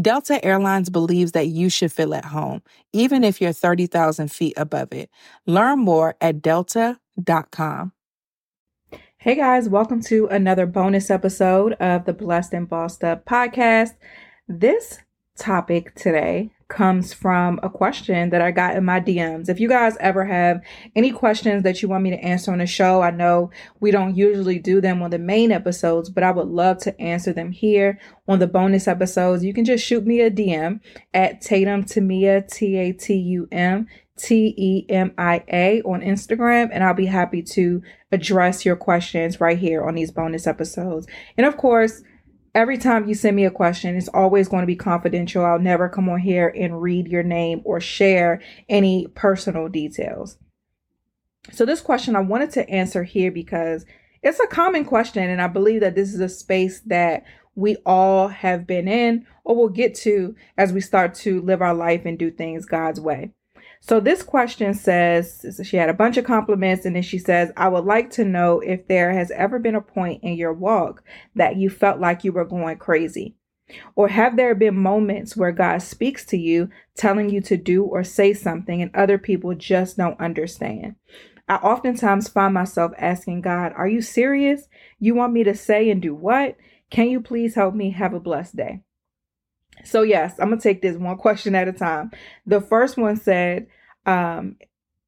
Delta Airlines believes that you should feel at home, even if you're 30,000 feet above it. Learn more at delta.com. Hey guys, welcome to another bonus episode of the Blessed and Bossed Up podcast. This topic today comes from a question that I got in my DMs. If you guys ever have any questions that you want me to answer on the show, I know we don't usually do them on the main episodes, but I would love to answer them here on the bonus episodes. You can just shoot me a DM at Tatum Temia, T A T U M T E M I A on Instagram, and I'll be happy to address your questions right here on these bonus episodes. And of course, every time you send me a question, it's always going to be confidential. I'll never come on here and read your name or share any personal details. So, this question I wanted to answer here because it's a common question, and I believe that this is a space that we all have been in or will get to as we start to live our life and do things God's way. So this question says she had a bunch of compliments and then she says, I would like to know if there has ever been a point in your walk that you felt like you were going crazy. Or have there been moments where God speaks to you, telling you to do or say something, and other people just don't understand? I oftentimes find myself asking God, Are you serious? You want me to say and do what? Can you please help me have a blessed day? So, yes, I'm going to take this one question at a time. The first one said, um,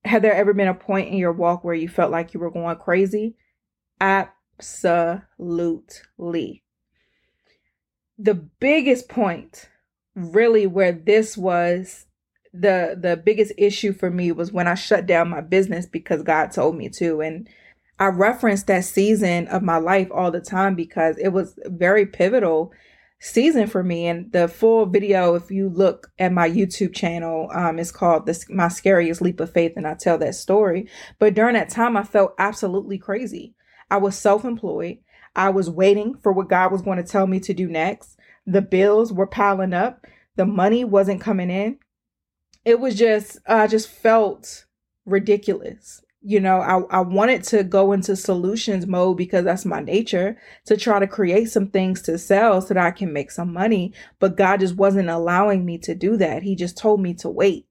Had there ever been a point in your walk where you felt like you were going crazy? Absolutely. The biggest point, really, where this was the the biggest issue for me was when I shut down my business because God told me to and I reference that season of my life all the time because it was very pivotal season for me. And the full video, if you look at my YouTube channel, um, it's called this My Scariest Leap of Faith, and I tell that story. But during that time, I felt absolutely crazy. I was self-employed. I was waiting for what God was going to tell me to do next. The bills were piling up. The money wasn't coming in. It was just, I just felt ridiculous you know I, I wanted to go into solutions mode because that's my nature to try to create some things to sell so that i can make some money. But god just wasn't allowing me to do that. He just told me to wait.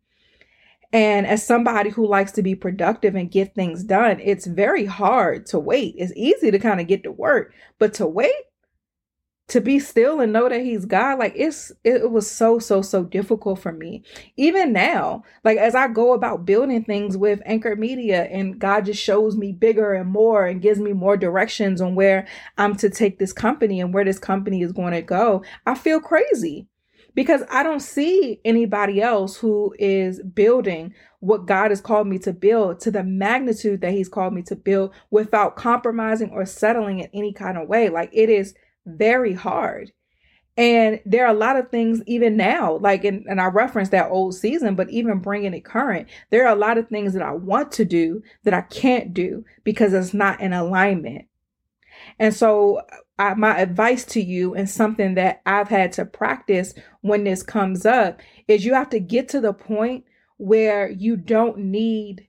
And as somebody who likes to be productive and get things done it's very hard to wait. It's easy to kind of get to work but to wait to be still and know that he's God, like it's it was so so so difficult for me. Even now, like as I go about building things with Anchor Media and God just shows me bigger and more and gives me more directions on where I'm to take this company and where this company is going to go, I feel crazy because I don't see anybody else who is building what God has called me to build to the magnitude that He's called me to build without compromising or settling in any kind of way. Like it is very hard. And there are a lot of things even now, like, in, and I referenced that old season, but even bringing it current, there are a lot of things that I want to do that I can't do because it's not in alignment. And so, uh, I, my advice to you, and something that I've had to practice when this comes up, is you have to get to the point where you don't need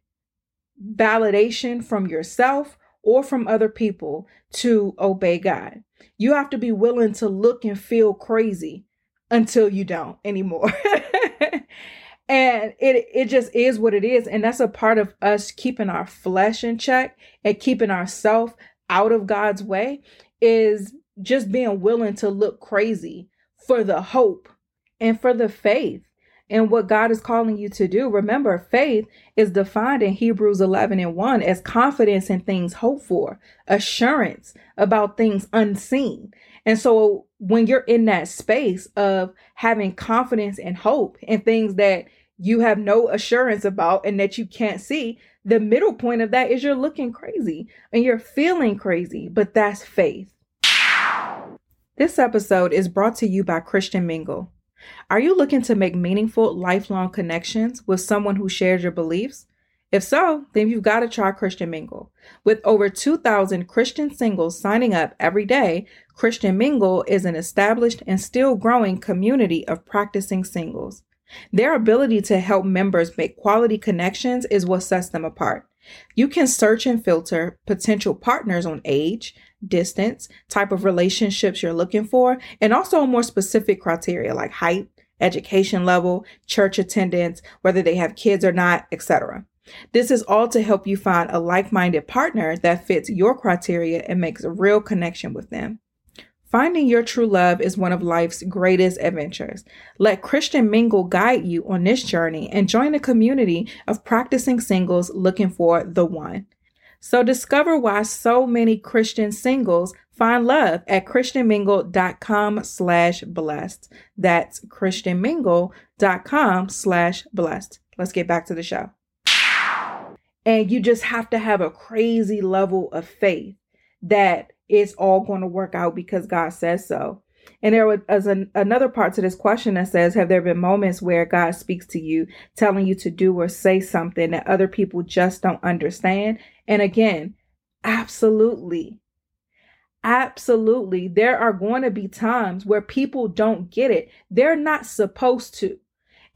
validation from yourself or from other people to obey God. You have to be willing to look and feel crazy until you don't anymore. and it it just is what it is and that's a part of us keeping our flesh in check and keeping ourselves out of God's way is just being willing to look crazy for the hope and for the faith and what God is calling you to do. Remember, faith is defined in Hebrews 11 and 1 as confidence in things hoped for, assurance about things unseen. And so when you're in that space of having confidence and hope in things that you have no assurance about and that you can't see, the middle point of that is you're looking crazy and you're feeling crazy, but that's faith. This episode is brought to you by Christian Mingle. Are you looking to make meaningful, lifelong connections with someone who shares your beliefs? If so, then you've got to try Christian Mingle. With over 2,000 Christian singles signing up every day, Christian Mingle is an established and still growing community of practicing singles. Their ability to help members make quality connections is what sets them apart. You can search and filter potential partners on age, distance, type of relationships you're looking for, and also more specific criteria like height, education level, church attendance, whether they have kids or not, etc. This is all to help you find a like minded partner that fits your criteria and makes a real connection with them. Finding your true love is one of life's greatest adventures. Let Christian Mingle guide you on this journey and join a community of practicing singles looking for the one. So discover why so many Christian singles find love at christianmingle.com slash blessed. That's christianmingle.com slash blessed. Let's get back to the show. And you just have to have a crazy level of faith that it's all going to work out because God says so. And there was an, another part to this question that says, Have there been moments where God speaks to you, telling you to do or say something that other people just don't understand? And again, absolutely. Absolutely. There are going to be times where people don't get it. They're not supposed to.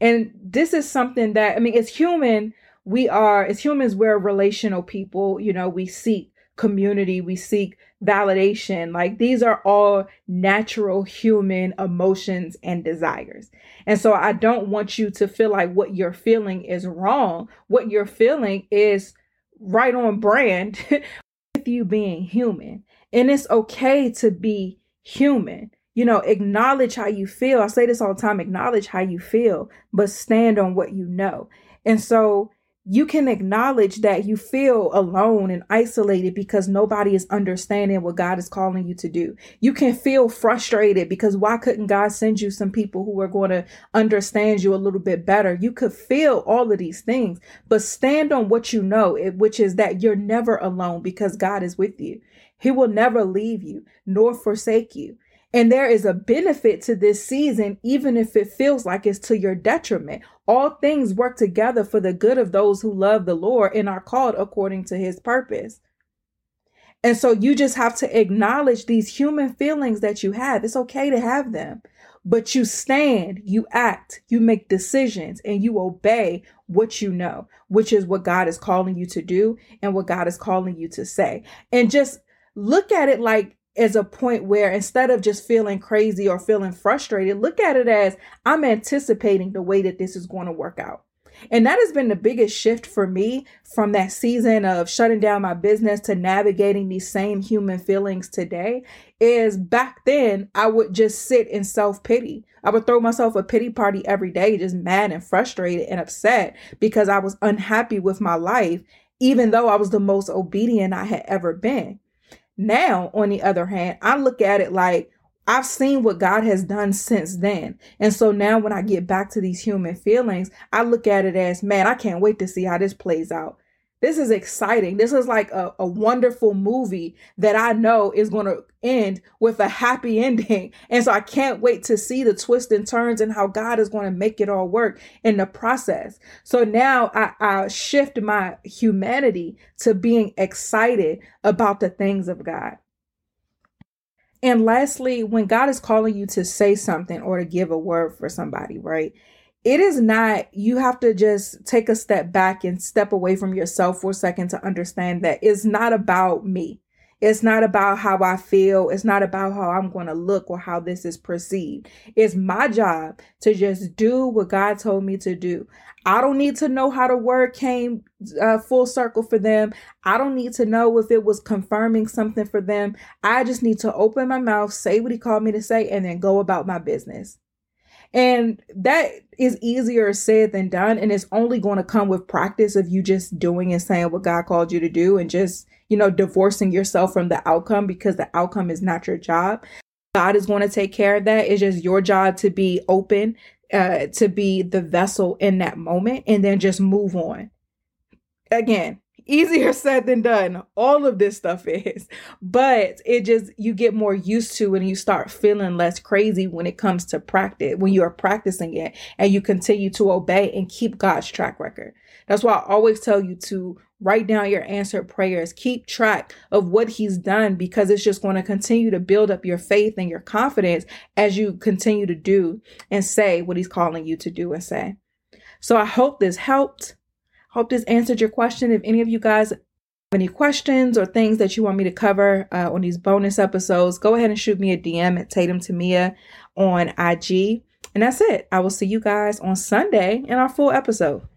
And this is something that, I mean, it's human. We are, as humans, we're relational people. You know, we seek community, we seek validation. Like these are all natural human emotions and desires. And so I don't want you to feel like what you're feeling is wrong. What you're feeling is right on brand with you being human. And it's okay to be human. You know, acknowledge how you feel. I say this all the time acknowledge how you feel, but stand on what you know. And so you can acknowledge that you feel alone and isolated because nobody is understanding what God is calling you to do. You can feel frustrated because why couldn't God send you some people who are going to understand you a little bit better? You could feel all of these things, but stand on what you know, which is that you're never alone because God is with you. He will never leave you nor forsake you. And there is a benefit to this season, even if it feels like it's to your detriment. All things work together for the good of those who love the Lord and are called according to his purpose. And so you just have to acknowledge these human feelings that you have. It's okay to have them, but you stand, you act, you make decisions, and you obey what you know, which is what God is calling you to do and what God is calling you to say. And just look at it like as a point where instead of just feeling crazy or feeling frustrated, look at it as I'm anticipating the way that this is going to work out. And that has been the biggest shift for me from that season of shutting down my business to navigating these same human feelings today. Is back then, I would just sit in self pity. I would throw myself a pity party every day, just mad and frustrated and upset because I was unhappy with my life, even though I was the most obedient I had ever been. Now, on the other hand, I look at it like I've seen what God has done since then. And so now when I get back to these human feelings, I look at it as, man, I can't wait to see how this plays out. This is exciting. This is like a, a wonderful movie that I know is going to end with a happy ending. And so I can't wait to see the twists and turns and how God is going to make it all work in the process. So now I, I shift my humanity to being excited about the things of God. And lastly, when God is calling you to say something or to give a word for somebody, right? It is not, you have to just take a step back and step away from yourself for a second to understand that it's not about me. It's not about how I feel. It's not about how I'm going to look or how this is perceived. It's my job to just do what God told me to do. I don't need to know how the word came uh, full circle for them. I don't need to know if it was confirming something for them. I just need to open my mouth, say what he called me to say, and then go about my business. And that is easier said than done. And it's only going to come with practice of you just doing and saying what God called you to do and just, you know, divorcing yourself from the outcome because the outcome is not your job. God is going to take care of that. It's just your job to be open, uh, to be the vessel in that moment and then just move on. Again, easier said than done. All of this stuff is, but it just, you get more used to and you start feeling less crazy when it comes to practice, when you are practicing it and you continue to obey and keep God's track record. That's why I always tell you to write down your answered prayers, keep track of what He's done because it's just going to continue to build up your faith and your confidence as you continue to do and say what He's calling you to do and say. So I hope this helped. Hope this answered your question. If any of you guys have any questions or things that you want me to cover uh, on these bonus episodes, go ahead and shoot me a DM at Tatum Temia on IG. And that's it. I will see you guys on Sunday in our full episode.